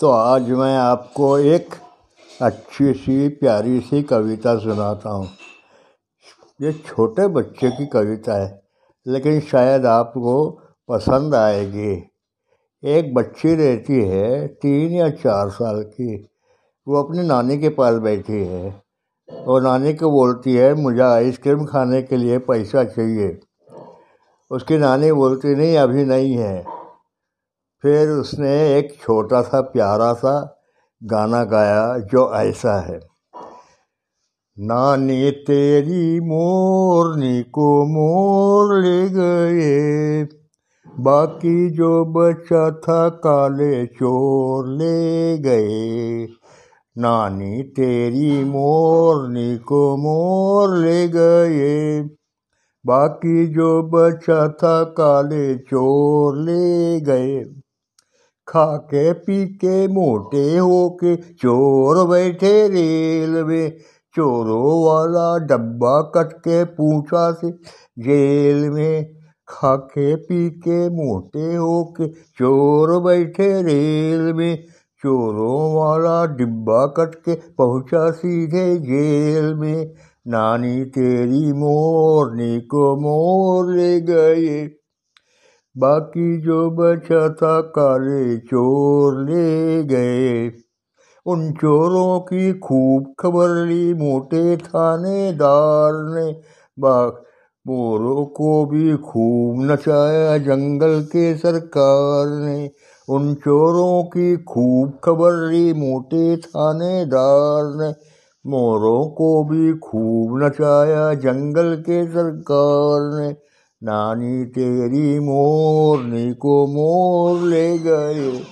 तो आज मैं आपको एक अच्छी सी, प्यारी सी कविता सुनाता हूँ। ये छोटे बच्चे की कविता है, लेकिन शायद आपको पसंद आएगी। एक बच्ची रहती है, तीन या चार साल की। वो अपनी नानी के पास बैठी है। और नानी को बोलती है, मुझे आइसक्रीम खाने के लिए पैसा चाहिए। उसकी नानी बोलती, नहीं, अभी नहीं है। फिर उसने एक छोटा सा प्यारा सा गाना गाया जो ऐसा है। नानी तेरी मोरनी को मोर ले गए, बाकी जो बचा था काले चोर ले गए। नानी तेरी मोरनी को मोर ले गए, बाकी जो बचा था काले चोर ले गए। खा के पी के मोटे होके चोर बैठे रेल में। चोरों वाला डब्बा कट के पूछा से, जेल में खा के पी के मोटे होके चोर बैठे रेल में? चोरों वाला डिब्बा कट के पहुँचा सीधे जेल में। नानी तेरी मोरनी को मोर ले गए। बाकी जो बचा था काले चोर ले गए। उन चोरों की खूब खबर ली मोटे थानेदार ने। बाग, मोरों को भी खूब नचाया जंगल के सरकार ने। उन चोरों की खूब खबर ली मोटे थानेदार ने। मोरों को भी खूब नचाया जंगल के सरकार ने। नानी तेरी मोरनी को मोर ले गए।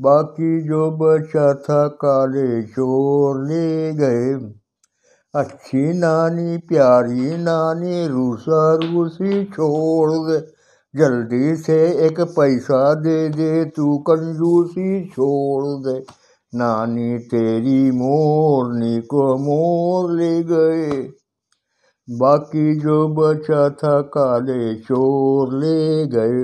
बाकी जो बचा था काले चोर ले गए। अच्छी नानी, प्यारी नानी, रूसा रूसी छोड़ दे। जल्दी से एक पैसा दे दे, तू कंजूसी छोड़ दे। नानी तेरी मोरनी को मोर ले गए। बाकी जो बचा था काले चोर ले गए।